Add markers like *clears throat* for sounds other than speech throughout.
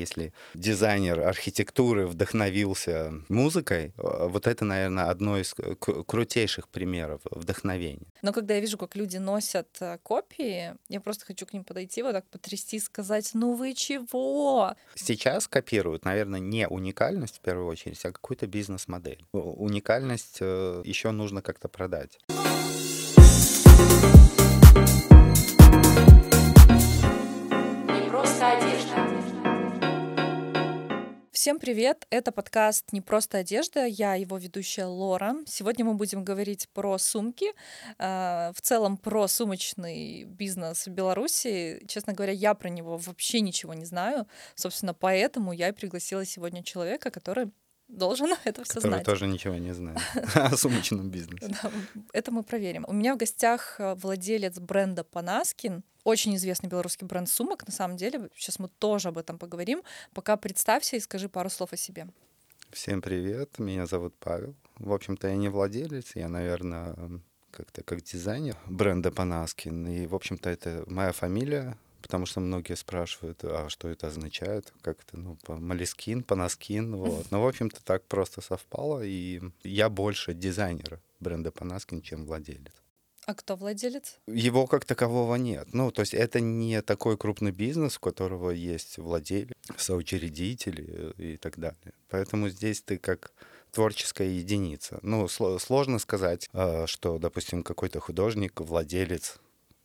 если дизайнер архитектуры вдохновился музыкой, э, вот это, наверное, одно из крутейших примеров вдохновения. Но когда я вижу, как люди носят э, копии, я просто хочу к ним подойти, вот так потрясти и сказать, ну вы чего? Сейчас копируют, наверное, не уникальность в первую очередь, а какую-то бизнес-модель. Уникальность э, еще нужно как-то продать. Всем привет! Это подкаст «Не просто одежда». Я его ведущая Лора. Сегодня мы будем говорить про сумки, э, в целом про сумочный бизнес в Беларуси. Честно говоря, я про него вообще ничего не знаю. Собственно, поэтому я и пригласила сегодня человека, который должен *laughs* это все Который знать. тоже ничего не знает *laughs* о сумочном бизнесе. Да, это мы проверим. У меня в гостях э, владелец бренда Панаскин, очень известный белорусский бренд сумок, на самом деле. Сейчас мы тоже об этом поговорим. Пока представься и скажи пару слов о себе. Всем привет, меня зовут Павел. В общем-то, я не владелец, я, наверное, как-то как дизайнер бренда Панаскин. И, в общем-то, это моя фамилия, потому что многие спрашивают, а что это означает, как это, ну, по Малискин, Панаскин, вот. Ну, в общем-то, так просто совпало, и я больше дизайнер бренда Панаскин, чем владелец. А кто владелец? Его как такового нет. Ну, то есть это не такой крупный бизнес, у которого есть владелец, соучредители и так далее. Поэтому здесь ты как творческая единица. Ну, сложно сказать, а, что, допустим, какой-то художник, владелец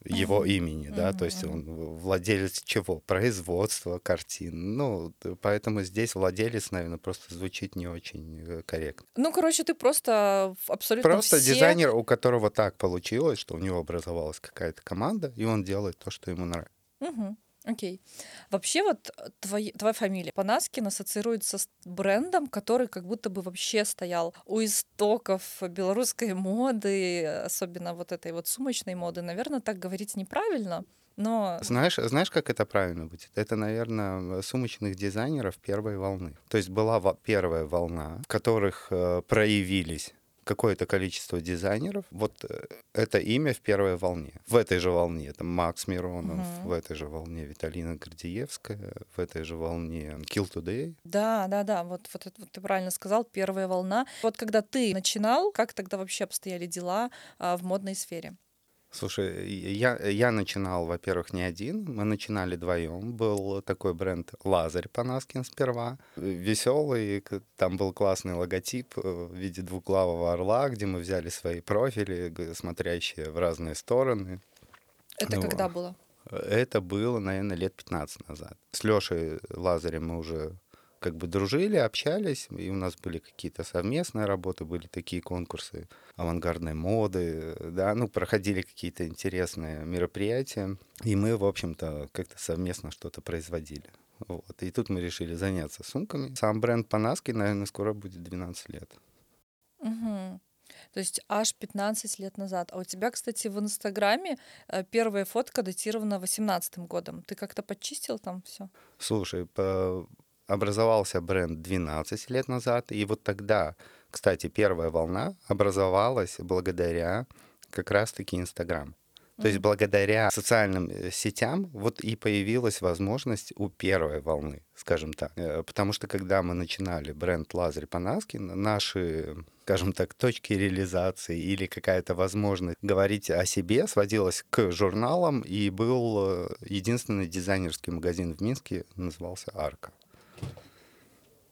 его имени, да, то есть он владелец чего? Производства картин. Ну, поэтому здесь владелец, наверное, просто звучит не очень э, корректно. Ну, короче, ты просто абсолютно Просто все... дизайнер, у которого так получилось, что у него образовалась какая-то команда, и он делает то, что ему нравится. Угу. Окей. Вообще вот э, твои, твоя фамилия Панаскин ассоциируется с брендом, который как будто бы вообще стоял у истоков белорусской моды, особенно вот этой вот сумочной моды. Наверное, так говорить неправильно, но... Знаешь, знаешь, как это правильно будет? Это, наверное, сумочных дизайнеров первой волны. То есть была первая волна, в которых э, проявились какое-то количество дизайнеров. Вот э, это имя в первой волне. В этой же волне это Макс Миронов, угу. в этой же волне Виталина Гордеевская, в этой же волне Kill Today. Да, да, да, вот, вот, вот ты правильно сказал, первая волна. Вот когда ты начинал, как тогда вообще обстояли дела а, в модной сфере? Слушай, я, я начинал, во-первых, не один, мы начинали вдвоем. Был такой бренд Лазарь Панаскин сперва. Веселый, там был классный логотип э, в виде двуглавого орла, где мы взяли свои профили, смотрящие в разные стороны. Это ну, когда было? Это было, наверное, лет 15 назад. С Лешей Лазарем мы уже как бы дружили, общались, и у нас были какие-то совместные работы, были такие конкурсы авангардной моды, да, ну, проходили какие-то интересные мероприятия, и мы, в общем-то, как-то совместно что-то производили. Вот. И тут мы решили заняться сумками. Сам бренд Панаски, наверное, скоро будет 12 лет. Угу. То есть аж 15 лет назад. А у тебя, кстати, в Инстаграме э, первая фотка датирована 18 годом. Ты как-то подчистил там все? Слушай, по образовался бренд 12 лет назад, и вот тогда, кстати, первая волна образовалась благодаря как раз-таки Инстаграм. То есть благодаря социальным э, сетям вот и появилась возможность у первой волны, скажем так. Э, потому что когда мы начинали бренд Лазарь Панаскин, наши, скажем так, точки реализации или какая-то возможность говорить о себе сводилась к журналам, и был э, единственный дизайнерский магазин в Минске, назывался «Арка».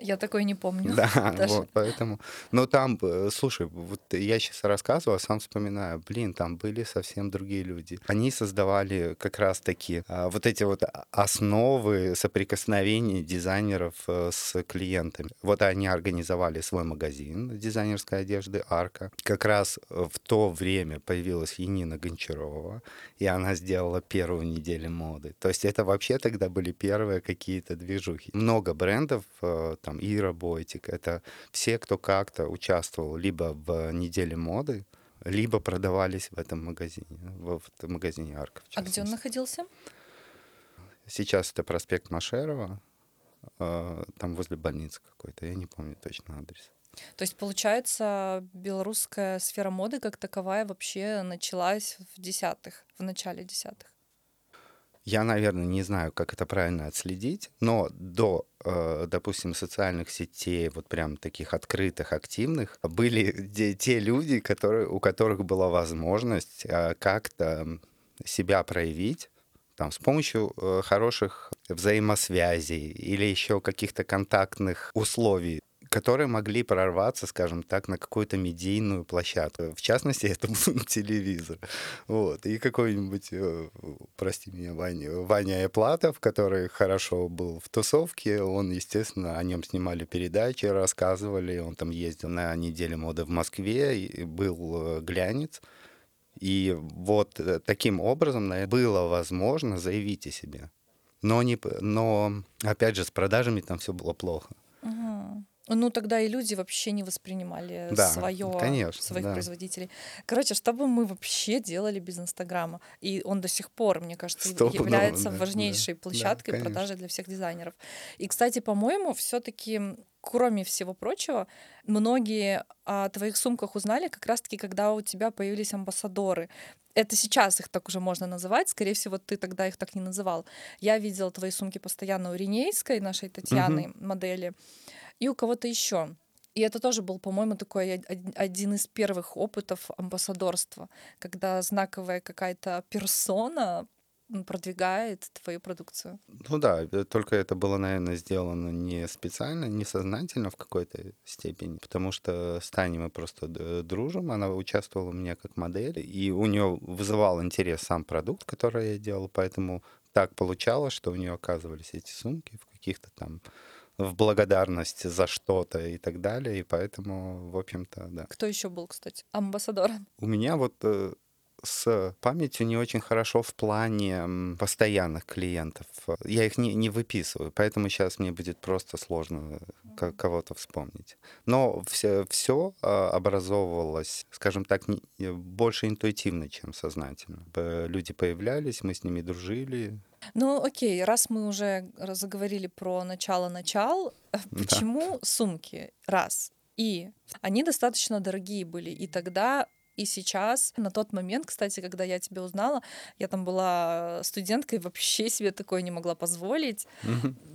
Я такой не помню. Да, *laughs* даже. вот, поэтому... Но там, э, слушай, вот я сейчас рассказываю, а сам вспоминаю, блин, там были совсем другие люди. Они создавали как раз-таки а, вот эти вот основы соприкосновения дизайнеров а, с клиентами. Вот они организовали свой магазин дизайнерской одежды «Арка». Как раз в то время появилась Енина Гончарова, и она сделала первую неделю моды. То есть это вообще тогда были первые какие-то движухи. Много брендов, э, там, Ира Бойтик, это все, кто как-то участвовал либо в неделе моды, либо продавались в этом магазине, в, в магазине Арка. А где он находился? Сейчас это проспект Машерова, э, там возле больницы какой-то, я не помню точно адрес. То есть, получается, белорусская сфера моды как таковая вообще началась в десятых, в начале десятых? Я, наверное, не знаю, как это правильно отследить, но до допустим, социальных сетей, вот прям таких открытых, активных, были *laughs* те люди, которые, у которых была возможность э, как-то себя проявить, там, с помощью э, хороших взаимосвязей или еще каких-то контактных условий которые могли прорваться, скажем так, на какую-то медийную площадку. В частности, *laughs* это был телевизор. Вот. И какой-нибудь, э, прости меня, Ваня, Ваня Эплатов, который хорошо был в тусовке, он, естественно, о нем снимали передачи, рассказывали, он там ездил на неделю моды в Москве, и был э, глянец. И вот э, таким образом было возможно заявить о себе. Но, не, но опять же, с продажами там все было плохо. Угу. Ну, тогда и люди вообще не воспринимали Да, свое, конечно, своих да. производителей. Короче, что бы мы вообще делали без Инстаграма? И он до сих пор, мне кажется, Стопудово, является да, да, важнейшей да, площадкой конечно. продажи для всех дизайнеров. И, кстати, по-моему, все-таки, кроме всего прочего, многие о твоих сумках узнали как раз-таки, когда у тебя появились амбассадоры. Это сейчас их так уже можно называть. Скорее всего, ты тогда их так не называл. Я видела твои сумки постоянно у Ринейской, нашей Татьяны, модели, и у кого-то еще. И это тоже был, по-моему, такой од- од- один из первых опытов амбассадорства, когда знаковая какая-то персона продвигает твою продукцию. Ну да, э, только это было, наверное, сделано не специально, не сознательно в какой-то степени, потому что с Таней мы просто дружим, она участвовала у меня как модель, и у нее вызывал интерес сам продукт, который я делал, поэтому так получалось, что у нее оказывались эти сумки в каких-то там в благодарность за что-то и так далее, и поэтому, в общем-то, да. Кто еще был, кстати, амбассадором? У меня вот э, с памятью не очень хорошо в плане постоянных клиентов. Я их не, не выписываю, поэтому сейчас мне будет просто сложно ко- кого-то вспомнить. Но все, все образовывалось, скажем так, не- э, больше интуитивно, чем сознательно. Люди появлялись, мы с ними дружили. Ну, окей, раз мы уже заговорили про начало-начал, э, *laughs* Да. почему сумки? Раз. И они достаточно дорогие были и тогда, и сейчас. На тот момент, кстати, когда я тебя узнала, я там была студенткой, вообще себе такое не могла позволить.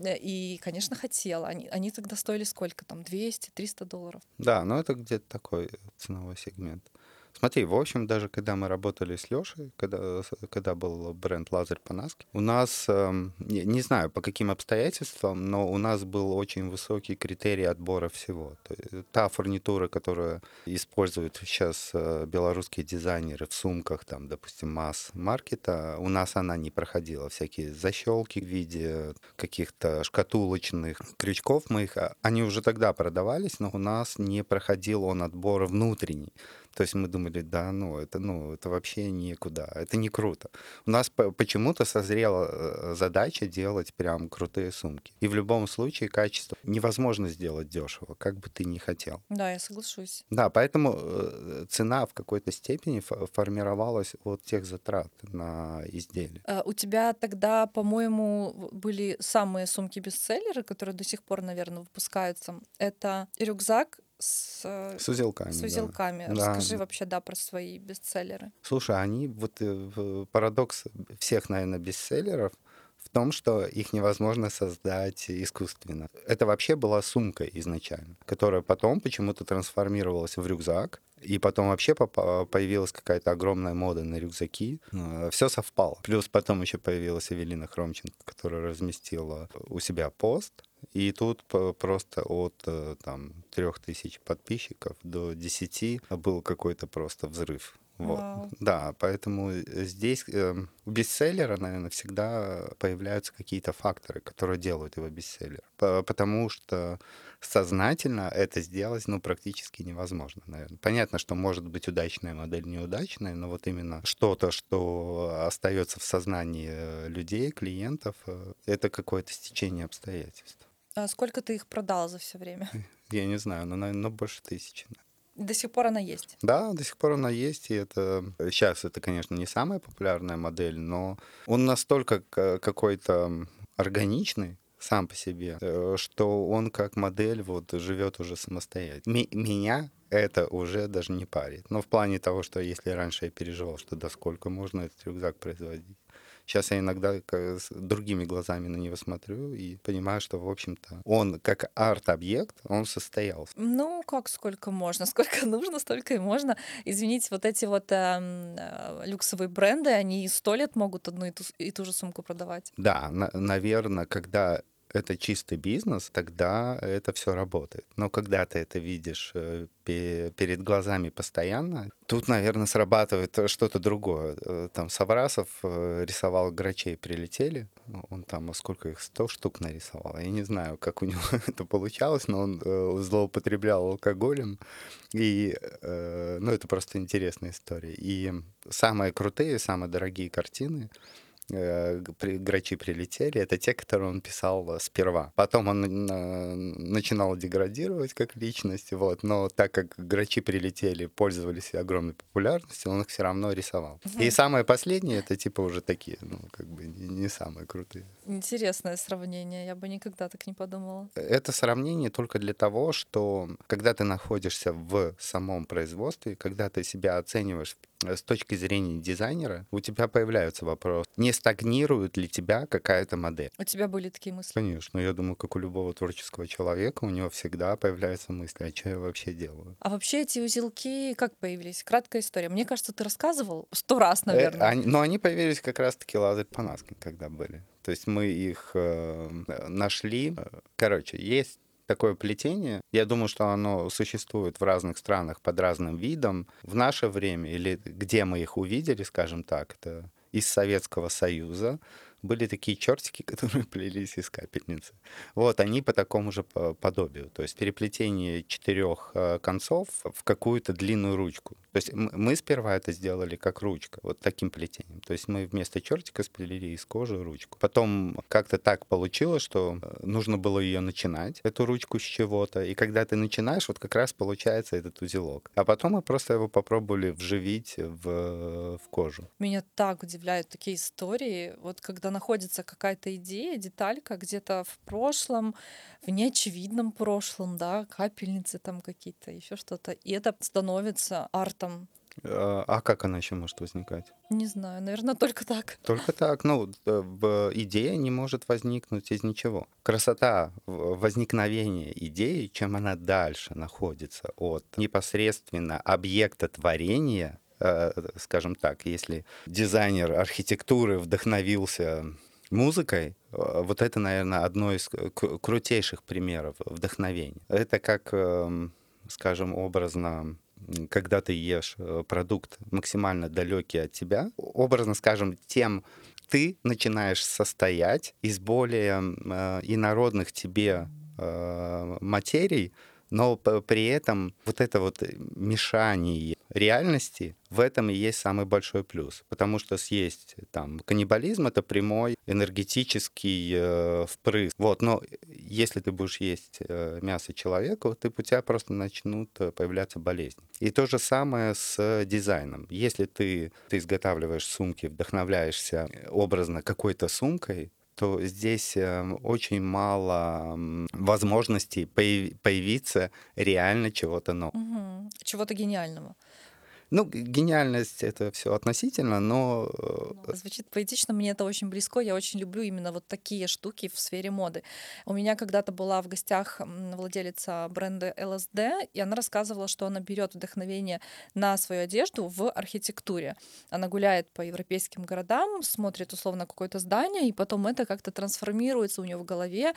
Э, И, конечно, хотела. Они, они тогда стоили сколько там? 200-300 долларов. Да, но это где-то такой ценовой сегмент. Смотри, в общем, даже когда мы работали с Лешей, когда, когда был бренд Лазарь Панаски, у нас, эм, не, не знаю по каким обстоятельствам, но у нас был очень высокий критерий отбора всего. То есть та фурнитура, которую используют сейчас э, белорусские дизайнеры в сумках, там, допустим, масс-маркета, у нас она не проходила. Всякие защелки в виде каких-то шкатулочных крючков мы их, а, они уже тогда продавались, но у нас не проходил он отбор внутренний. То есть мы думали, да, ну это, ну, это вообще никуда, это не круто. У нас по- почему-то созрела э, задача делать прям крутые сумки. И в любом случае качество невозможно сделать дешево, как бы ты ни хотел. Да, я соглашусь. Да, поэтому э, цена в какой-то степени фо- формировалась от тех затрат на изделие. Э, У тебя тогда, по-моему, были самые сумки-бестселлеры, которые до сих пор, наверное, выпускаются. Это рюкзак с, э, С узелками. с узелками. Да, Расскажи да. вообще, да, про свои бестселлеры. Слушай, они вот э, в- парадокс всех, наверное, бестселлеров в том, что их невозможно создать искусственно. Это вообще была сумка изначально, которая потом почему-то трансформировалась в рюкзак, и потом вообще появилась какая-то огромная мода на рюкзаки. Все совпало. Плюс потом еще появилась Эвелина Хромченко, которая разместила у себя пост. И тут просто от э, там трех тысяч подписчиков до 10 был какой-то просто взрыв. Вот. Вау. Да, поэтому э, здесь э, у бестселлера, наверное, всегда появляются какие-то факторы, которые делают его бестселлер. По- Потому что сознательно это сделать, ну, практически невозможно, наверное. Понятно, что может быть удачная модель, неудачная, но вот именно что-то, что остается в сознании э, людей, клиентов, это какое-то стечение обстоятельств. А сколько ты их продал за все время? Я не знаю, но, наверное, больше тысячи. До сих пор она есть. Да, до сих пор она есть, и это сейчас это, конечно, не самая популярная модель, но он настолько ка- какой-то органичный сам по себе, э, что он как модель вот живет уже самостоятельно. Ми- меня это уже даже не парит. Но в плане того, что если раньше я переживал, что да сколько можно этот рюкзак производить, Сейчас я иногда с другими глазами на него смотрю и понимаю, что, в общем-то, он как арт-объект, он состоялся. Ну, как сколько можно? *laughs* Сколько нужно, столько и можно. Извините, вот эти вот э, люксовые бренды, они сто лет могут одну и ту, и ту же сумку продавать. Да, на, наверное, когда это чистый бизнес, тогда это все работает. Но когда ты это видишь э, перед глазами постоянно, тут, наверное, срабатывает что-то другое. Э, там Саврасов э, рисовал грачей прилетели, он там, сколько их, 100 штук нарисовал. Я не знаю, как у него *laughs* это получалось, но он злоупотреблял алкоголем. И, ну, это просто интересная история. И самые крутые, самые дорогие картины — Э, грачи прилетели, это те, которые он писал э, сперва. Потом он начинал деградировать как личность, вот, но так как грачи прилетели, пользовались огромной популярностью, он их все равно рисовал. Угу. И самое последнее, это типа уже такие, ну, как бы не самые крутые. Интересное сравнение, я бы никогда так не подумала. Это сравнение только для того, что когда ты находишься в самом производстве, когда ты себя оцениваешь Э, с точки зрения дизайнера, у тебя появляются вопросы. Не стагнирует ли тебя какая-то модель? У тебя были такие мысли? Конечно. Я думаю, как у любого творческого человека, у него всегда появляются мысли, а что я вообще делаю? А вообще эти узелки как появились? Краткая история. Мне кажется, ты рассказывал сто раз, э, наверное. Э, они, но они появились как раз-таки Лазарь Панаскин, когда были. То есть мы их э, нашли. Короче, есть такое плетение. Я думаю, что оно существует в разных странах под разным видом. В наше время, или где мы их увидели, скажем так, это из Советского Союза, были такие чертики, *laughs* которые плелись из капельницы. Вот, они по такому же подобию. То есть переплетение четырех э, концов в какую-то длинную ручку. То есть мы сперва это сделали как ручка, вот таким плетением. То есть мы вместо чертика сплели из кожи ручку. Потом как-то так получилось, что э, нужно было ее начинать, эту ручку с чего-то. И когда ты начинаешь, вот как раз получается этот узелок. А потом мы просто его попробовали вживить в, в кожу. Меня так удивляют такие истории. Вот когда находится какая-то идея, деталька где-то в прошлом, в неочевидном прошлом, да, капельницы там какие-то, еще что-то. И это становится артом. А, а как она еще может возникать? Не знаю, наверное, только так. Только так. Ну, идея не может возникнуть из ничего. Красота возникновения идеи, чем она дальше находится от непосредственно объекта творения, э, скажем так, если дизайнер архитектуры вдохновился музыкой, э, вот это, наверное, одно из крутейших примеров вдохновения. Это как, эм, скажем, образно когда ты ешь э, продукт максимально далекий от тебя, образно скажем, тем ты начинаешь состоять из более э, инородных тебе э, материй, но при этом вот это вот мешание реальности, в этом и есть самый большой плюс. Потому что съесть там каннибализм — это прямой энергетический э, впрыск. Вот, но если ты будешь есть э, мясо человека, ты, у тебя просто начнут э, появляться болезни. И то же самое с дизайном. Если ты, ты изготавливаешь сумки, вдохновляешься образно какой-то сумкой, то здесь эм, очень мало возможностей появиться реально чего-то нового. Угу. Чего-то гениального. Ну, гениальность это все относительно, но... Э, звучит поэтично, мне это очень близко. Я очень люблю именно вот такие штуки в сфере моды. У меня когда-то была в гостях владелица бренда LSD, и она рассказывала, что она берет вдохновение на свою одежду в архитектуре. Она гуляет по европейским городам, смотрит условно какое-то здание, и потом это как-то трансформируется у нее в голове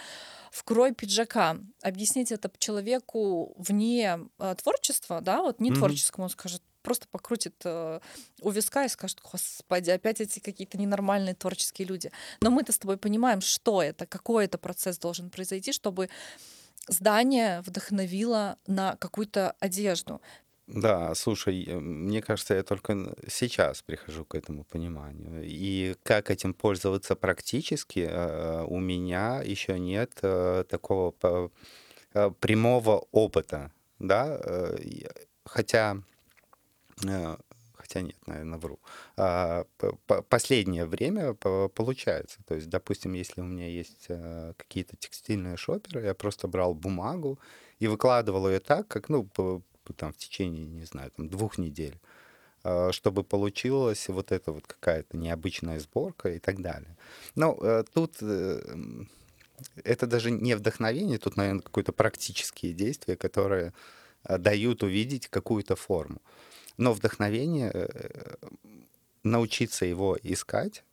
в крой пиджака. Объяснить это человеку вне э, творчества, да, вот не mm-hmm. творческому, он скажет, просто покрутит э, у виска и скажет, господи, опять эти какие-то ненормальные творческие люди. Но мы-то с тобой понимаем, что это, какой это процесс должен произойти, чтобы здание вдохновило на какую-то одежду. Да, слушай, мне кажется, я только сейчас прихожу к этому пониманию. И как этим пользоваться практически, э, у меня еще нет э, такого э, прямого опыта, да, хотя Э, хотя нет, наверное, вру. А, последнее время получается. То есть, допустим, если у меня есть э, какие-то текстильные шоперы, я просто брал бумагу и выкладывал ее так, как, ну, там, в течение, не знаю, там, двух недель. э, чтобы получилась вот эта вот какая-то необычная сборка и так далее. Но э, тут э, это даже не вдохновение, тут, наверное, какие-то практические действия, которые э, дают увидеть какую-то форму. Но вдохновение, э, научиться его искать,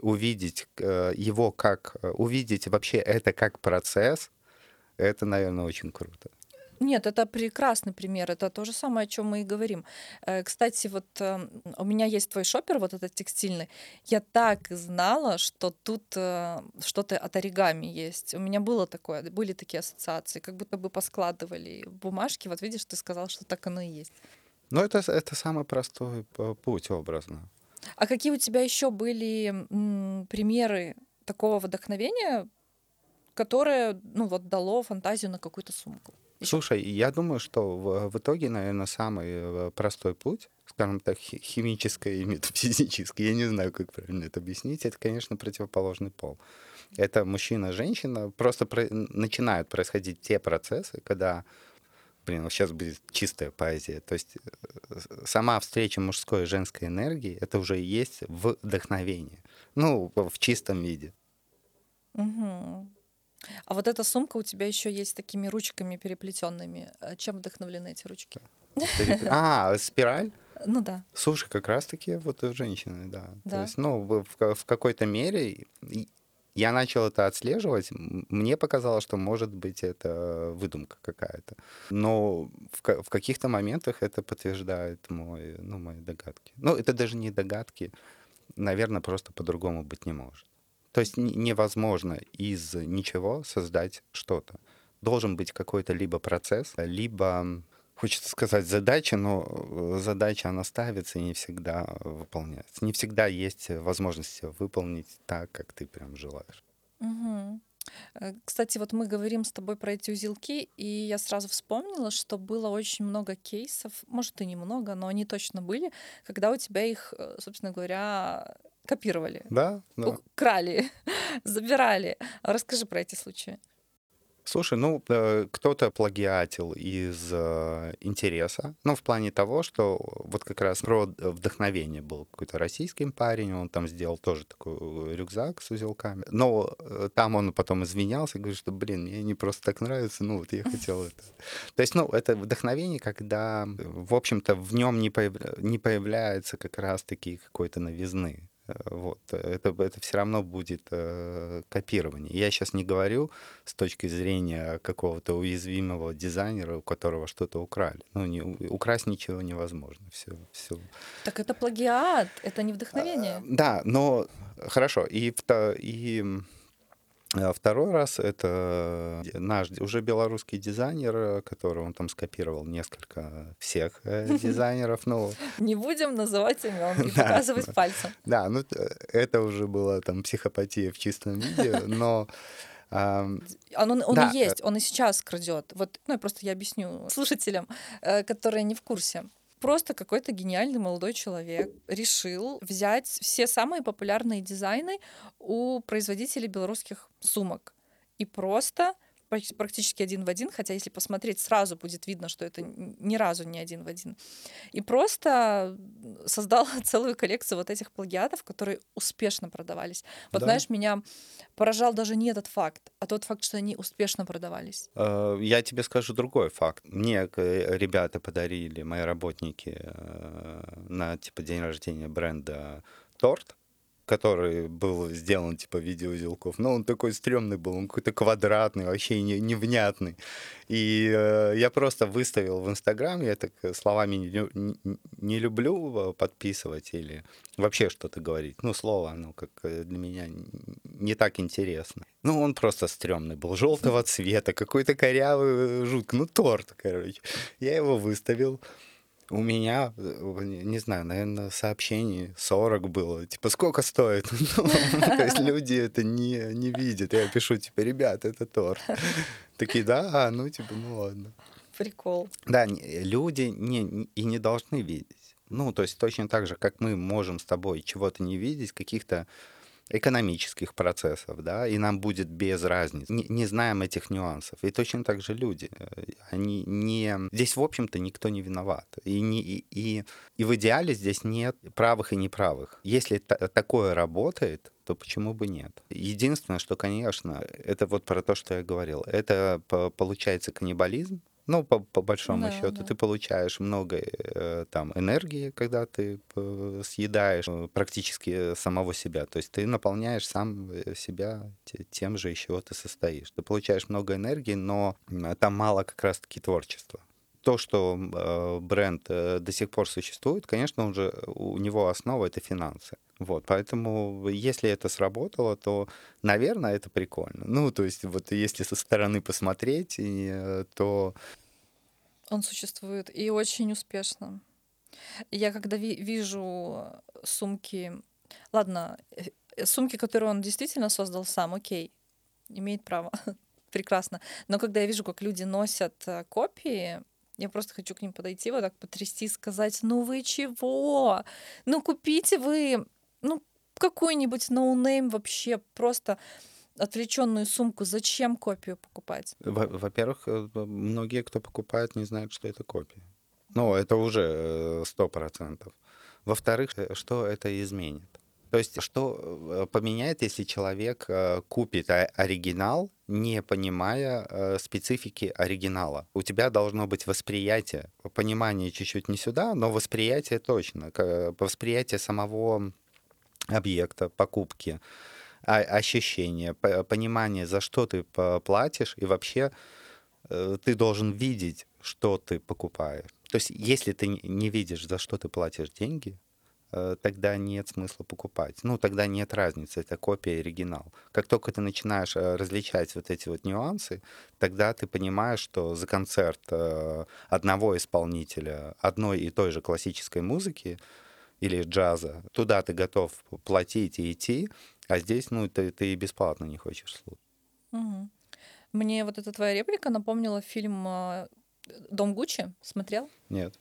увидеть э, его как, увидеть вообще это как процесс, это, наверное, очень круто. Нет, это прекрасный пример. Это то же самое, о чем мы и говорим. Э, кстати, вот э, у меня есть твой шопер, вот этот текстильный. Я так знала, что тут э, что-то от оригами есть. У меня было такое, были такие ассоциации, как будто бы поскладывали бумажки. Вот видишь, ты сказал, что так оно и есть. Ну, это, это самый простой путь образно. А какие у тебя еще были м, примеры такого вдохновения, которое, ну, вот дало фантазию на какую-то сумку? Слушай, я думаю, что в, в итоге, наверное, самый э, простой путь, скажем так, химический и метафизический, я не знаю, как правильно это объяснить, это, конечно, противоположный пол. Это мужчина-женщина, просто про... начинают происходить те процессы, когда блин, вот сейчас будет чистая поэзия. То есть э, сама встреча мужской и женской энергии, это уже и есть вдохновение. Ну, в чистом виде. Угу. А вот эта сумка у тебя еще есть с такими ручками переплетенными. А чем вдохновлены эти ручки? *laughs* А, спираль? Ну да. Слушай, как раз-таки вот женщины, да. да. То есть, ну, в, в какой-то мере я начал это отслеживать. Мне показалось, что, может быть, это выдумка какая-то. Но в, в каких-то моментах это подтверждает мой, ну, мои догадки. Ну, это даже не догадки. Наверное, просто по-другому быть не может. То есть невозможно из ничего создать что-то. Должен быть какой-то либо процесс, либо, хочется сказать, задача, но э, задача, она ставится и не всегда выполняется. Не всегда есть возможность выполнить так, как ты прям желаешь. Угу. Кстати, вот мы говорим с тобой про эти узелки, и я сразу вспомнила, что было очень много кейсов, может и немного, но они точно были, когда у тебя их, э, собственно говоря, копировали. Да, да. Украли, *laughs* забирали. Расскажи про эти случаи. Слушай, ну, э, кто-то плагиатил из э, интереса, ну, в плане того, что вот как раз про вдохновение был какой-то российский парень, он там сделал тоже такой рюкзак с узелками, но э, там он потом извинялся, говорит, что, блин, мне не просто так нравится, ну, вот я хотел это. То есть, ну, это вдохновение, когда, в общем-то, в нем не, появ... не появляется как раз-таки какой-то новизны. Вот. Это, это все равно будет э, копирование. Я сейчас не говорю с точки зрения какого-то уязвимого дизайнера, у которого что-то украли. Ну, не, украсть ничего невозможно. Все, все. Так это плагиат, это не вдохновение. А, да, но хорошо. И, и второй раз это наш уже белорусский дизайнер, который он там скопировал несколько всех э, *laughs* дизайнеров. Ну, не будем называть имен, не *laughs* показывать пальцем. Да, ну это уже была там психопатия в чистом виде, *laughs* но он, он, он да. и есть, он и сейчас крадет. Вот, ну, я просто я объясню слушателям, э, которые не в курсе просто какой-то гениальный молодой человек решил взять все самые популярные дизайны у производителей белорусских сумок и просто практически один в один, хотя если посмотреть, сразу будет видно, что это ни разу не один в один. И просто создал *laughs* целую коллекцию вот этих плагиатов, которые успешно продавались. Вот да. знаешь, меня поражал даже не этот факт, а тот факт, что они успешно продавались. Э, я тебе скажу другой факт. Мне ребята подарили, мои работники, э, на типа день рождения бренда торт который был сделан типа в виде узелков, но он такой стрёмный был, он какой-то квадратный, вообще не, невнятный. И э, я просто выставил в Инстаграм, я так словами не, не, не люблю подписывать или вообще что-то говорить. Ну, слово, оно как э, для меня не так интересно. Ну, он просто стрёмный был, желтого цвета, какой-то корявый, жутко, ну, торт, короче. Я его выставил, у меня, э, не знаю, наверное, сообщений 40 было. Типа, сколько стоит? *laughs* Ну, то есть *laughs* люди это не, не видят. Я пишу, типа, ребят, это торт. *laughs* Такие, да, ну, типа, ну ладно. Прикол. Да, люди не, и не должны видеть. Ну, то есть точно так же, как мы можем с тобой чего-то не видеть, каких-то экономических процессов, да, и нам будет без разницы. Не, не знаем этих нюансов. И точно так же люди. Э, они не... Здесь, в общем-то, никто не виноват. И, не, и, и, и в идеале здесь нет правых и неправых. Если такое работает, то почему бы нет? Единственное, что, конечно, это вот про то, что я говорил. Это получается каннибализм, ну, по, по большому да, счету, да. ты получаешь много э, там энергии, когда ты э, съедаешь э, практически самого себя. То есть ты наполняешь сам э, себя тем же, из чего ты состоишь. Ты получаешь много энергии, но там мало как раз-таки творчества то, что э, бренд э, до сих пор существует, конечно, он же, у него основа это финансы. Вот, поэтому если это сработало, то, наверное, это прикольно. Ну, то есть вот если со стороны посмотреть, э, то... Он существует и очень успешно. Я когда ви- вижу сумки, ладно, сумки, которые он действительно создал сам, окей, имеет право, *laughs* прекрасно. Но когда я вижу, как люди носят копии, я просто хочу к ним подойти, вот так потрясти, сказать, ну вы чего? Ну купите вы, ну какой-нибудь no name вообще просто отвлеченную сумку. Зачем копию покупать? Во-первых, э, многие, кто покупает, не знают, что это копия. Ну, это уже э, сто процентов. Во-вторых, э, что это изменит? То есть что э, поменяет, если человек э, купит оригинал, не понимая э, специфики оригинала? У тебя должно быть восприятие, понимание чуть-чуть не сюда, но восприятие точно, восприятие самого объекта, покупки, ощущение, понимание, за что ты платишь, и вообще ты должен видеть, что ты покупаешь. То есть, если ты не видишь, за что ты платишь деньги, тогда нет смысла покупать. Ну, тогда нет разницы, это копия и оригинал. Как только ты начинаешь э, различать вот эти вот нюансы, тогда ты понимаешь, что за концерт э, одного исполнителя одной и той же классической музыки или джаза, туда ты готов платить и идти, а здесь, ну, ты, ты бесплатно не хочешь слушать. Угу. Мне вот эта твоя реплика напомнила фильм «Дом Гуччи». Смотрел? Нет.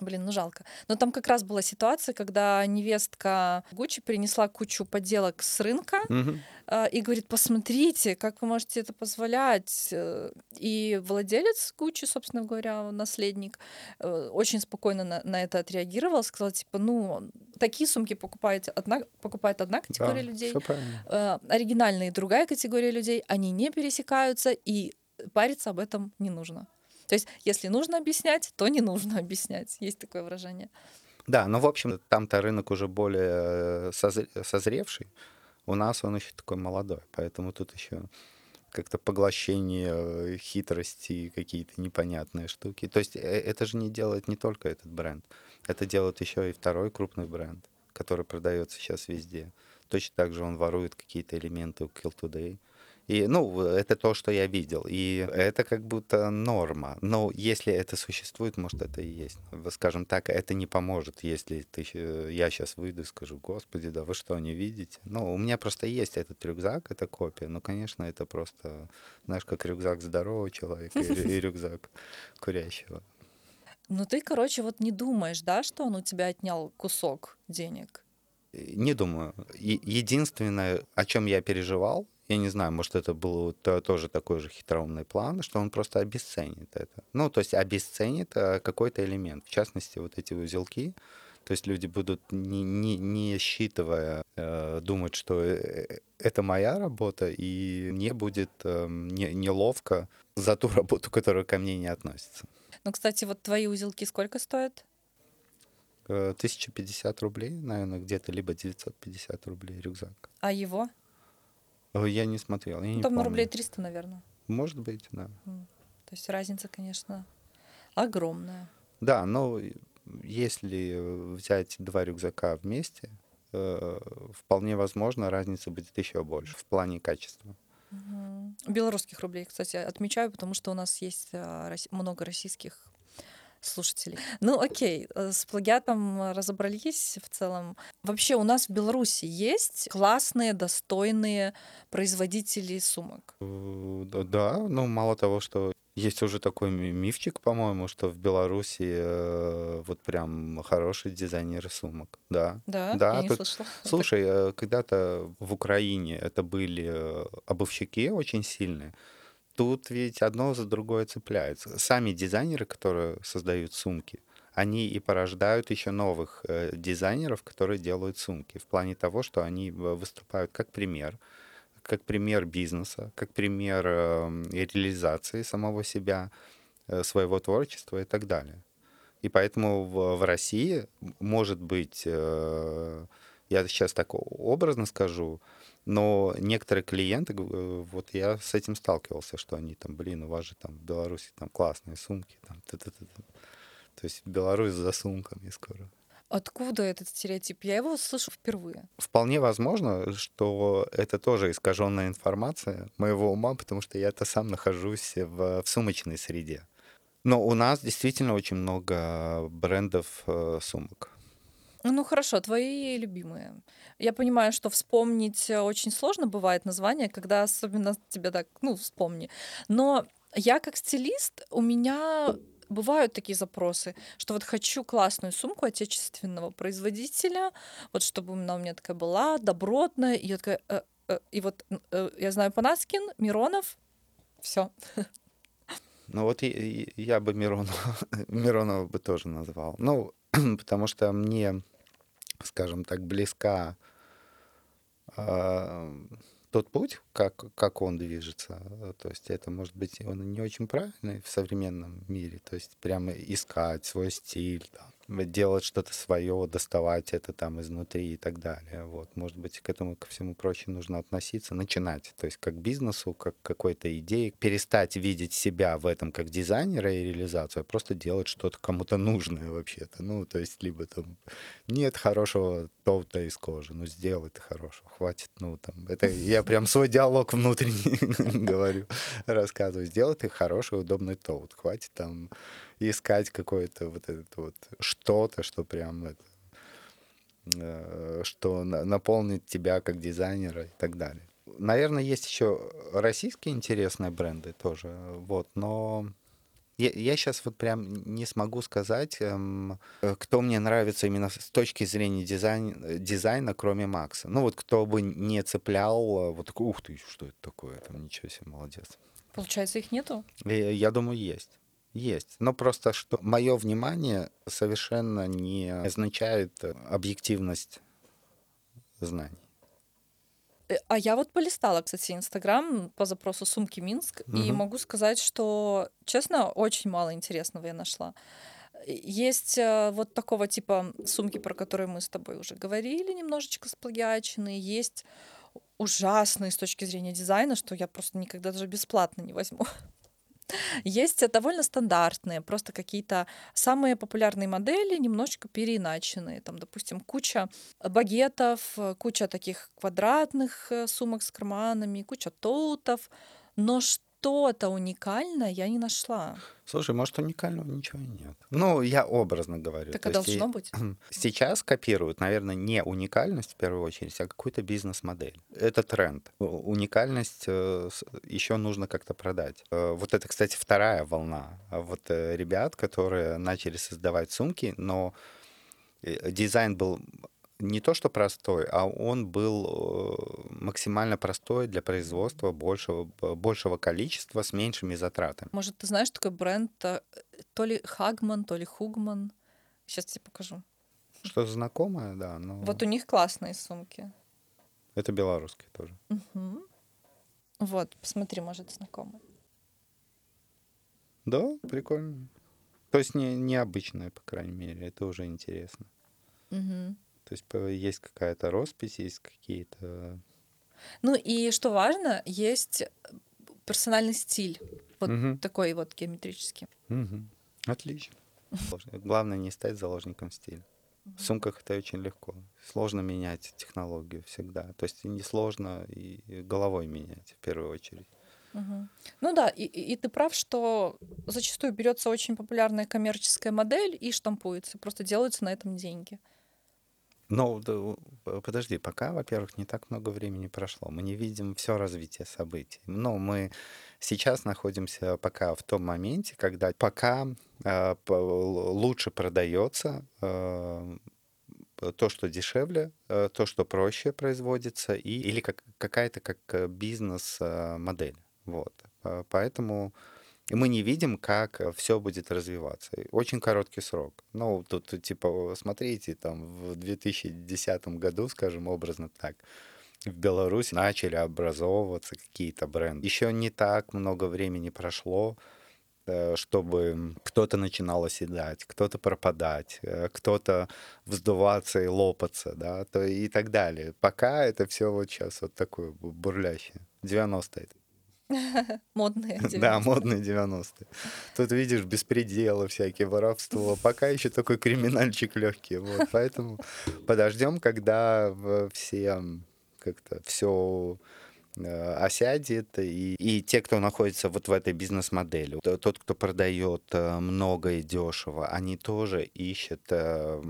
Блин, ну жалко. Но там как раз была ситуация, когда невестка Гуччи принесла кучу подделок с рынка угу. э, и говорит, посмотрите, как вы можете это позволять. Э, и владелец Гуччи, собственно говоря, наследник, э, очень спокойно на, на это отреагировал, сказал, типа, ну, такие сумки покупает одна, покупает одна категория да, людей, э, оригинальные другая категория людей, они не пересекаются, и париться об этом не нужно. То есть, если нужно объяснять, то не нужно *laughs* объяснять. Есть такое выражение. Да, ну, в общем, там-то рынок уже более э, созревший. У нас он еще такой молодой, поэтому тут еще как-то поглощение э, хитрости, какие-то непонятные штуки. То есть э, это же не делает не только этот бренд, это делает еще и второй крупный бренд, который продается сейчас везде. Точно так же он ворует какие-то элементы у Kill Today. И, ну, это то, что я видел. И это как будто норма. Но если это существует, может, это и есть. Скажем так, это не поможет, если ты, я сейчас выйду и скажу, господи, да вы что, не видите? Ну, у меня просто есть этот рюкзак, это копия. Ну, конечно, это просто, знаешь, как рюкзак здорового человека и *laughs* рюкзак курящего. Ну, ты, короче, вот не думаешь, да, что он у тебя отнял кусок денег? Не думаю. Единственное, о чем я переживал, я не знаю, может, это был тоже такой же хитроумный план, что он просто обесценит это. Ну, то есть обесценит э, какой-то элемент. В частности, вот эти узелки. То есть люди будут, не, не, не считывая, э, думать, что э, это моя работа, и мне будет э, не, неловко за ту работу, которая ко мне не относится. Ну, кстати, вот твои узелки сколько стоят? 1050 рублей, наверное, где-то, либо 950 рублей рюкзак. А его? Я не смотрел, я ну, не Там помню. рублей 300, наверное. Может быть, да. То есть разница, конечно, огромная. Да, но если взять два рюкзака вместе, э, вполне возможно, разница будет еще больше в плане качества. Угу. Белорусских рублей, кстати, отмечаю, потому что у нас есть а, много российских слушателей. Ну, окей, э, с плагиатом разобрались в целом. Вообще у нас в Беларуси есть классные, достойные производители сумок? Э, да, ну, мало того, что Есть уже такой мифчик, по-моему, что в Беларуси э, вот прям хорошие дизайнеры сумок. Да. Да? Да. Я не тут- слышала. *laughs* Слушай, э, когда-то в Украине это были э, обувщики очень сильные. Тут ведь одно за другое цепляется. Сами дизайнеры, которые создают сумки, они и порождают еще новых э, дизайнеров, которые делают сумки. В плане того, что они э, выступают как пример, как пример бизнеса, как пример э, реализации самого себя, э, своего творчества и так далее. И поэтому в, в России, может быть, э, я сейчас так образно скажу, но некоторые клиенты, э, вот я с этим сталкивался, что они там, блин, у вас же там в Беларуси там классные сумки, там, т-т-т-т». то есть Беларусь за сумками скоро. Откуда этот стереотип? Я его слышу впервые. Вполне возможно, что это тоже искаженная информация моего ума, потому что я-то сам нахожусь в, в сумочной среде. Но у нас действительно очень много брендов э, сумок. Ну хорошо, твои любимые. Я понимаю, что вспомнить э, очень сложно бывает название, когда особенно тебя так, ну, вспомни. Но я как стилист, у меня бывают такие запросы, что вот хочу классную сумку отечественного производителя, вот чтобы она у меня такая была, добротная, и я такая, э, э, и вот э, я знаю Панаскин, Миронов, все. Ну вот и- и я бы Миронова, *laughs* Миронова бы тоже назвал. Ну, *clears throat* потому что мне, скажем так, близка а, тот путь, как, как он движется. Э, То есть это может быть он не очень правильный в современном мире. То есть прямо искать свой стиль, там, делать что-то свое, доставать это там изнутри и так далее. Вот. Может быть, к этому, ко всему прочему нужно относиться, начинать. То есть как бизнесу, как какой-то идее. Перестать видеть себя в этом как дизайнера и реализацию, а просто делать что-то кому-то нужное вообще-то. Ну, то есть либо там нет хорошего тоута из кожи, ну сделай ты хорошего, хватит, ну там, это я прям свой диалог внутренний *laughs* говорю, рассказываю, сделай ты хороший, удобный тоут, хватит там искать какое-то вот это вот что-то, что прям это, э, что на- наполнит тебя как дизайнера и так далее. Наверное, есть еще российские интересные бренды тоже, вот, но я, сейчас вот прям не смогу сказать, эм, э, кто мне нравится именно с точки зрения дизайн, э, дизайна, кроме Макса. Ну вот кто бы не цеплял, вот такой, ух ты, что это такое, там ничего себе, молодец. Получается, их нету? И Я думаю, есть. Есть. Но просто что мое внимание совершенно не означает э, объективность знаний. Э, А я вот полистала, кстати, Инстаграм по запросу «Сумки Минск», и Мгм. могу сказать, что, честно, очень мало интересного я нашла. Есть э, вот такого типа сумки, про которые мы с тобой уже говорили, немножечко сплагиаченные. Есть ужасные с точки зрения дизайна, что я просто никогда даже бесплатно не возьму. *laughs* Есть э, довольно стандартные, просто какие-то самые популярные модели, немножечко переиначенные. Там, допустим, куча багетов, э, куча таких квадратных э, сумок с карманами, куча тоутов, но что-то уникальное я не нашла. Слушай, может, уникального ничего и нет. Ну, я образно говорю. Так и- должно быть. *clears throat* Сейчас копируют, наверное, не уникальность в первую очередь, а какую-то бизнес-модель. Это тренд. Уникальность еще нужно как-то продать. Э, Вот это, кстати, вторая волна. А Вот э, ребят, которые начали создавать сумки, но э, дизайн был не то что простой, а он был э, максимально простой для производства большего, большего количества с меньшими затратами. Может, ты знаешь такой бренд, э, то ли Хагман, то ли Хугман. Сейчас тебе покажу. Что знакомое, да, но Вот у них классные сумки. это белорусский тоже. Мгм. Вот, посмотри, может, знакомый. Да, прикольно. То есть не, необычное, по крайней мере, это уже интересно. Мгм. То есть есть какая-то роспись, есть какие-то... Ну и что важно, есть э, персональный стиль. Вот Мгм. такой вот геометрический. Мгм. Отлично. Главное не стать заложником стиля. В сумках это очень легко. Сложно менять технологию всегда. То есть не сложно и головой менять в первую очередь. Мгм. Ну да, и, и- и ты прав, что зачастую берется очень популярная коммерческая модель и штампуется, просто делаются на этом деньги. Ну, да, подожди, пока, во-первых, не так много времени прошло. Мы не видим все развитие событий. Но мы сейчас находимся пока в том моменте, когда пока э, лучше продается э, то, что дешевле, э, то, что проще производится, и, или как, какая-то как э, бизнес-модель. Вот. Поэтому мы не видим, как все будет развиваться. Очень короткий срок. Ну, тут, типа, смотрите, там, в 2010 году, скажем, образно так, в Беларуси начали образовываться какие-то бренды. Еще не так много времени прошло, Э, чтобы кто-то начинал оседать, кто-то пропадать, э, кто-то вздуваться и лопаться, да, то и так далее. Пока это все вот сейчас вот такое бурлящее. 90-е. *laughs* Модные 90-е. Да, модные 90-е. Тут видишь беспределы всякие, воровство. Пока еще такой криминальчик легкий. Вот, поэтому подождем, когда все как-то все Э, осядет, и, и те, кто находится вот в этой бизнес-модели, тот, кто продает э, много и дешево, они тоже ищут э,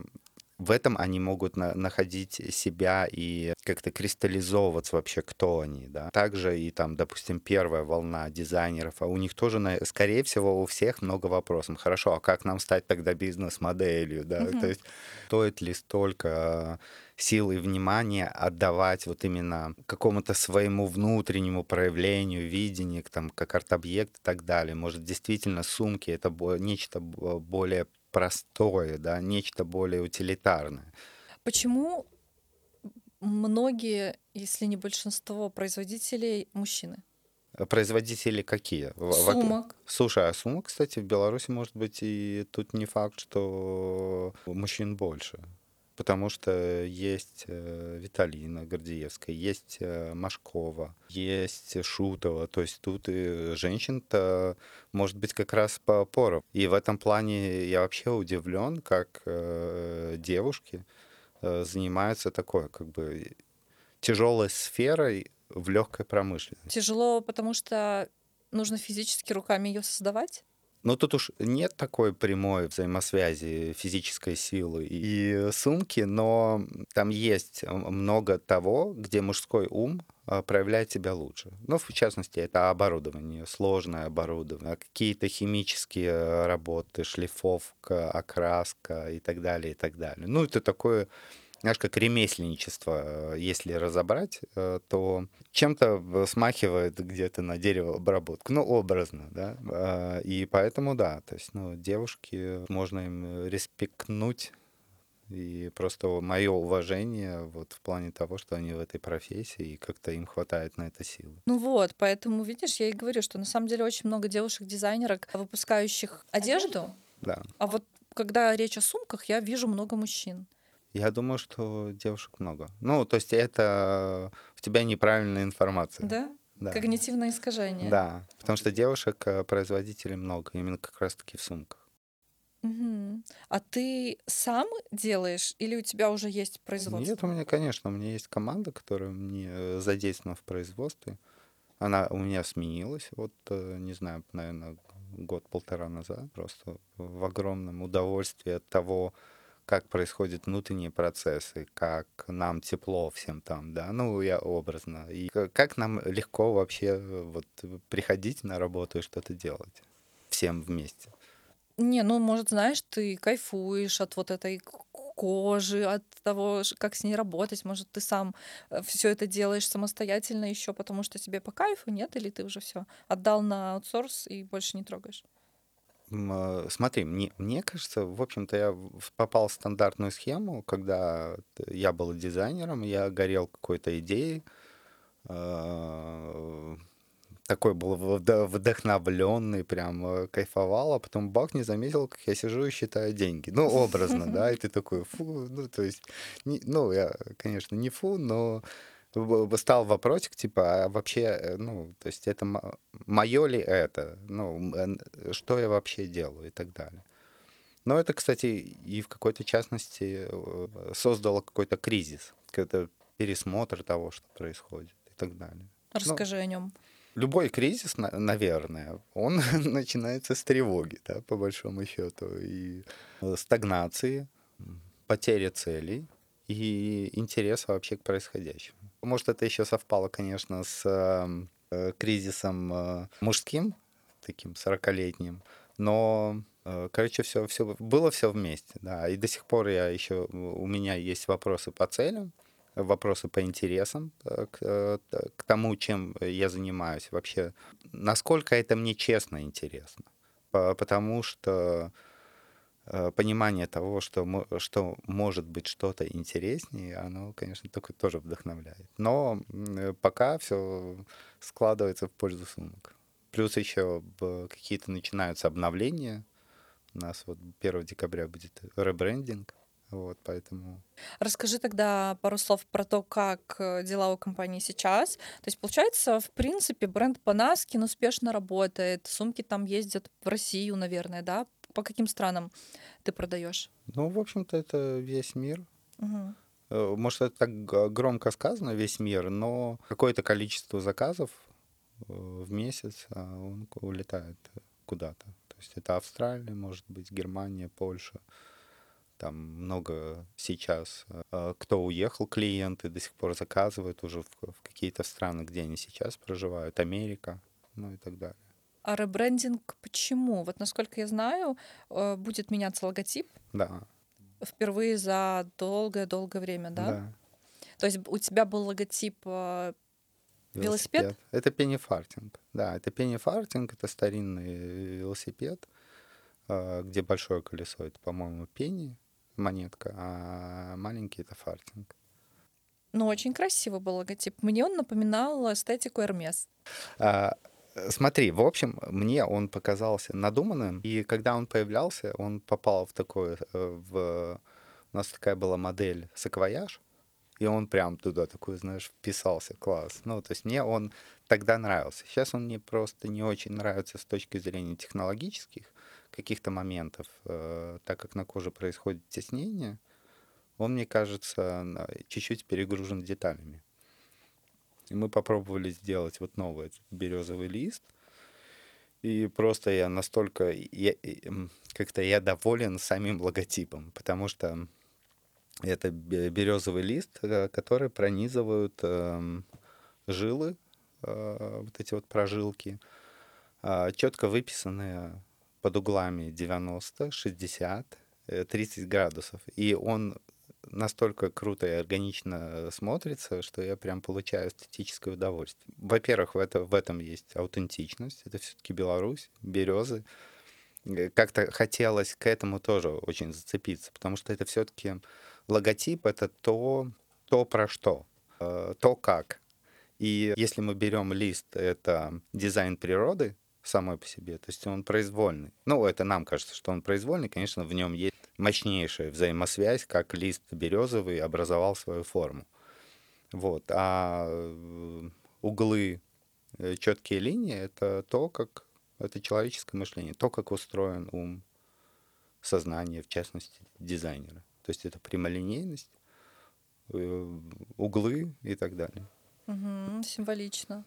в этом они могут на, находить себя и как-то кристаллизовываться вообще, кто они, да. Также и там, допустим, первая волна дизайнеров, а у них тоже, скорее всего, у всех много вопросов. Хорошо, а как нам стать тогда бизнес-моделью, да? Mm-hmm. То есть стоит ли столько силы и внимания отдавать вот именно какому-то своему внутреннему проявлению, видению, там, как арт-объект и так далее. Может, действительно сумки — это нечто более простое, да, нечто более утилитарное. Почему многие, если не большинство производителей мужчины? Производители какие? Сумок. Слушай, а сумок, кстати, в Беларуси, может быть, и тут не факт, что мужчин больше потому что есть э, Виталина Гордеевская, есть э, Машкова, есть Шутова. То есть тут и женщин-то может быть как раз по пору. И в этом плане я вообще удивлен, как э, девушки занимаются такой как бы тяжелой сферой в легкой промышленности. Тяжело, потому что нужно физически руками ее создавать? Но тут уж нет такой прямой взаимосвязи физической силы и сумки, но там есть много того, где мужской ум а, проявляет себя лучше. Ну, в частности, это оборудование, сложное оборудование, какие-то химические работы, шлифовка, окраска и так далее, и так далее. Ну, это такое знаешь, как ремесленничество, э, если разобрать, э, то чем-то смахивает где-то на деревообработку, ну, образно, да, а, и поэтому, да, то есть, ну, девушки, можно им респектнуть и просто мое уважение вот в плане того, что они в этой профессии, и как-то им хватает на это силы. Ну вот, поэтому, видишь, я и говорю, что на самом деле очень много девушек-дизайнерок, выпускающих одежду. Да. А вот когда речь о сумках, я вижу много мужчин. Я думаю, что девушек много. Ну, то есть это у тебя неправильная информация. Да? Да. Когнитивное искажение. Да, потому что девушек э, производителей много, именно как раз-таки в сумках. Угу. А ты сам делаешь или у тебя уже есть производство? Нет, у меня, конечно, у меня есть команда, которая мне э, задействована в производстве. Она у меня сменилась, вот, э, не знаю, наверное, год-полтора назад. Просто в огромном удовольствии от того, как происходят внутренние процессы, как нам тепло всем там, да, ну, я образно, и как нам легко вообще вот приходить на работу и что-то делать всем вместе. Не, ну, может, знаешь, ты кайфуешь от вот этой кожи, от того, как с ней работать. Может, ты сам э, все это делаешь самостоятельно еще, потому что тебе по кайфу, нет? Или ты уже все отдал на аутсорс и больше не трогаешь? А, смотри, мне, мне кажется, в общем-то, я попал в стандартную схему, когда я был дизайнером, я горел какой-то идеей, э, такой был вдохновленный, прям э, кайфовал, а потом бах не заметил, как я сижу и считаю деньги. Ну, образно, да, и ты такой, фу, ну, то есть, ну, я, конечно, не фу, но стал вопросик, типа, а вообще, э, ну, то есть это мое ли это? Ну, что я вообще делаю и так далее. Но это, кстати, и в какой-то частности э, создало какой-то кризис, какой-то пересмотр того, что происходит и так далее. Ну, Расскажи ну, о нем. Любой кризис, наверное, он *laughs* начинается с тревоги, да, по большому счету, и э, стагнации, потери целей, и интереса вообще к происходящему. Может, это еще совпало, конечно, с эм, э, кризисом э, мужским, таким 40-летним, но э, Короче, все, все было все вместе, да. И до сих пор я еще у меня есть вопросы по целям, вопросы по интересам, к, к тому, чем я занимаюсь вообще. Насколько это мне честно интересно. Потому что понимание того, что, что может быть что-то интереснее, оно, конечно, только тоже вдохновляет. Но э, пока все складывается в пользу сумок. Плюс еще какие-то начинаются обновления. У нас вот 1 декабря будет ребрендинг. Вот, поэтому... Расскажи тогда пару слов про то, как э, дела у компании сейчас. То есть, получается, в принципе, бренд Panaskин успешно работает, сумки там ездят в Россию, наверное, да? По каким странам ты продаешь? Ну, в общем-то, это весь мир. Угу. Может, это так громко сказано, весь мир, но какое-то количество заказов э, в месяц а он улетает куда-то. То есть это Австралия, может быть, Германия, Польша. Там много сейчас, э, кто уехал, клиенты до сих пор заказывают уже в, в какие-то страны, где они сейчас проживают, Америка, ну и так далее. А ребрендинг почему? Вот насколько я знаю, э, будет меняться логотип. Да. Впервые за долгое-долгое время, да? Да. То есть у тебя был логотип э, велосипед? велосипед? Это пеннифартинг. Да, это пеннифартинг, это старинный велосипед, э, где большое колесо, это, по-моему, пенни, монетка, а маленький это фартинг. Ну, очень красивый был логотип. Мне он напоминал эстетику Hermes. А, смотри, в общем, мне он показался надуманным, и когда он появлялся, он попал в такое, э, в... у нас такая была модель саквояж, и он прям туда такой, знаешь, вписался, класс. Ну, то есть мне он тогда нравился. Сейчас он мне просто не очень нравится с точки зрения технологических каких-то моментов, э, так как на коже происходит теснение, он, мне кажется, чуть-чуть перегружен деталями. И мы попробовали сделать вот новый березовый лист. И просто я настолько, я, как-то я доволен самим логотипом, потому что это березовый лист, э, который пронизывают э, жилы, э, вот эти вот прожилки, э, четко выписанные под углами 90, 60, 30 градусов. И он настолько круто и органично смотрится, что я прям получаю эстетическое удовольствие. Во-первых, в, это, в этом есть аутентичность. Это все-таки Беларусь, березы. Э, как-то хотелось к этому тоже очень зацепиться, потому что это все-таки логотип, это то, то про что, э, то как. И если мы берем лист, это дизайн природы, самой по себе. То есть он произвольный. Ну, это нам кажется, что он произвольный. Конечно, в нем есть мощнейшая взаимосвязь, как лист березовый образовал свою форму. Вот. А э, углы, э, четкие линии — это то, как это человеческое мышление, то, как устроен ум, сознание, в частности, дизайнера. То есть это прямолинейность, э, углы и так далее. Угу, символично.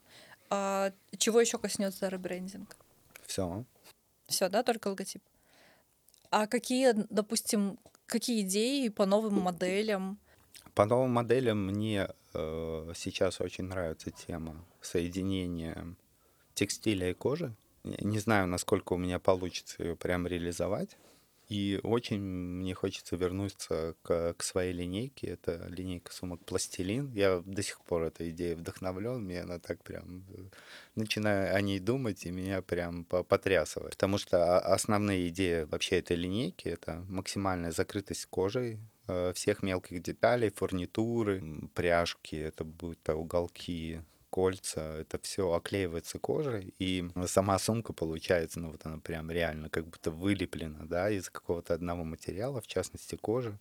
А чего еще коснется ребрендинг? Все. Все, да, только логотип. А какие, допустим, какие идеи по новым моделям? По новым моделям мне э, сейчас очень нравится тема соединения текстиля и кожи. Не знаю, насколько у меня получится ее прям реализовать. И очень мне хочется вернуться к, к своей линейке. Это линейка сумок «Пластилин». Я до сих пор этой идеей вдохновлен. Мне она так прям... Э, начинаю о ней думать, и меня прям потрясывает. Потому что основные идеи вообще этой линейки — это максимальная закрытость кожей, э, всех мелких деталей, фурнитуры, пряжки, это будут уголки кольца, это все оклеивается кожей, и сама сумка получается, ну вот она прям реально как будто вылеплена, да, из какого-то одного материала, в частности кожи.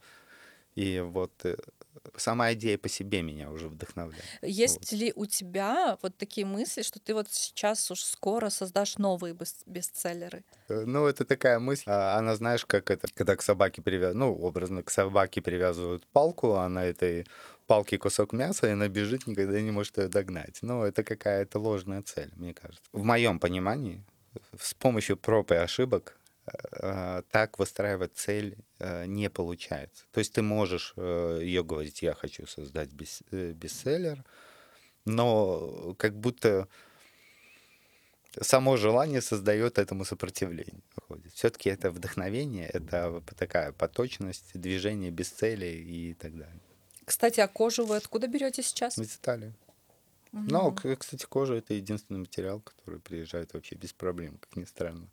И вот э, сама идея по себе меня уже вдохновляет. Есть вот. ли у тебя вот такие мысли, что ты вот сейчас уж скоро создашь новые бестселлеры? Э, ну, это такая мысль. А, она, знаешь, как это, когда к собаке привязывают, ну, образно, к собаке привязывают палку, а на этой палке кусок мяса, и она бежит, никогда не может ее догнать. Ну, это какая-то ложная цель, мне кажется. В моем понимании, с помощью проб и ошибок э, так выстраивать цель э, не получается. То есть ты можешь э, ее говорить, я хочу создать бес, э, бестселлер, но как будто само желание создает этому сопротивление. Все-таки это вдохновение, это такая поточность, движение без цели и так далее. Кстати, а кожу вы откуда берете сейчас? Из Италии. Угу. Но, кстати, кожа это единственный материал, который приезжает вообще без проблем, как ни странно.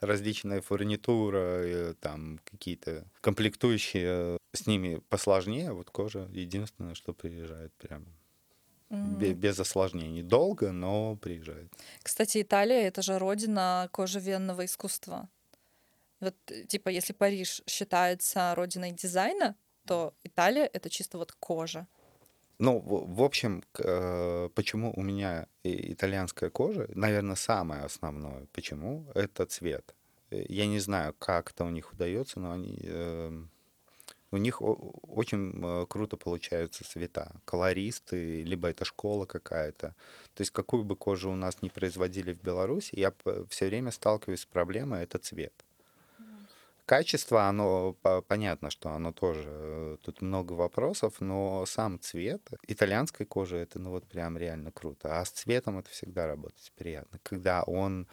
Различная фурнитура, э, там какие-то комплектующие, с ними посложнее, вот кожа единственное, что приезжает прям mm без осложнений. Долго, но приезжает. Кстати, Италия это же родина кожевенного искусства. Вот, э, типа, если Париж считается родиной дизайна, то Италия это чисто вот кожа. Ну, в, общем, э, почему у меня итальянская кожа, наверное, самое основное, почему это цвет. Э, я не знаю, как это у них удается, но они э, у них очень э, круто получаются цвета. Колористы, либо это школа какая-то. То есть какую бы кожу у нас не производили в Беларуси, я все время сталкиваюсь с проблемой, это цвет. Качество, оно понятно, что оно тоже, э, тут много вопросов, но сам цвет итальянской кожи, это ну вот прям реально круто. А с цветом это всегда работать приятно, когда он,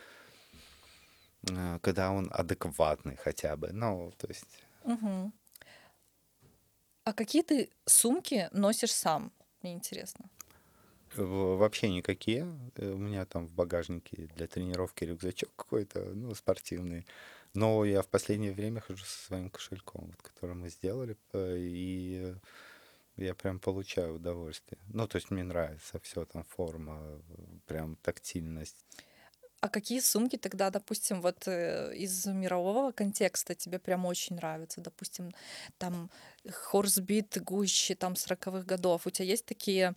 э, когда он адекватный хотя бы, ну, то есть... Угу. А какие ты сумки носишь сам? Мне интересно. Вообще никакие. Э, у меня там в багажнике для тренировки рюкзачок какой-то, ну, спортивный. Но я в последнее время хожу со своим кошельком, вот, который мы сделали, и я прям получаю удовольствие. Ну, то есть мне нравится все там форма, прям тактильность. А какие сумки тогда, допустим, вот э, из мирового контекста тебе прям очень нравятся? Допустим, там Хорсбит, Гущи, там 40-х годов. У тебя есть такие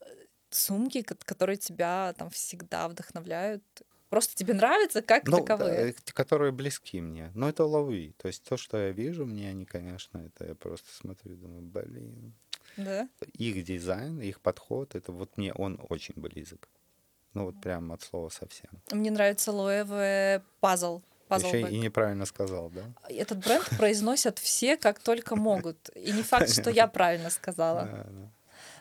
э, сумки, которые тебя там всегда вдохновляют? Просто тебе нравится как ну, таковые? Да, которые близки мне. Но это лови. То есть то, что я вижу, мне они, конечно, это я просто смотрю, думаю, блин. Да? Их дизайн, их подход, это вот мне он очень близок. Ну вот прям от слова совсем. Мне нравится Loewe Puzzle. Еще и неправильно сказал, да? Этот бренд *laughs* произносят все, как только могут. И не факт, что я правильно сказала.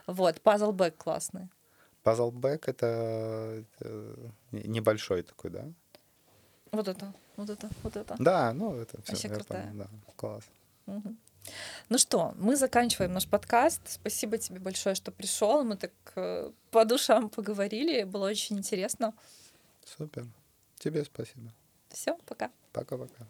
Вот, Puzzle bag классный. Puzzle bag — это небольшой такой, да? Вот это, вот это, вот это. Да, ну это все. Вообще крутая. Понял, да, класс. Угу. Ну что, мы заканчиваем наш подкаст. Спасибо тебе большое, что пришел. Мы так э, по душам поговорили. Было очень интересно. Супер. Тебе спасибо. Все, пока. Пока-пока.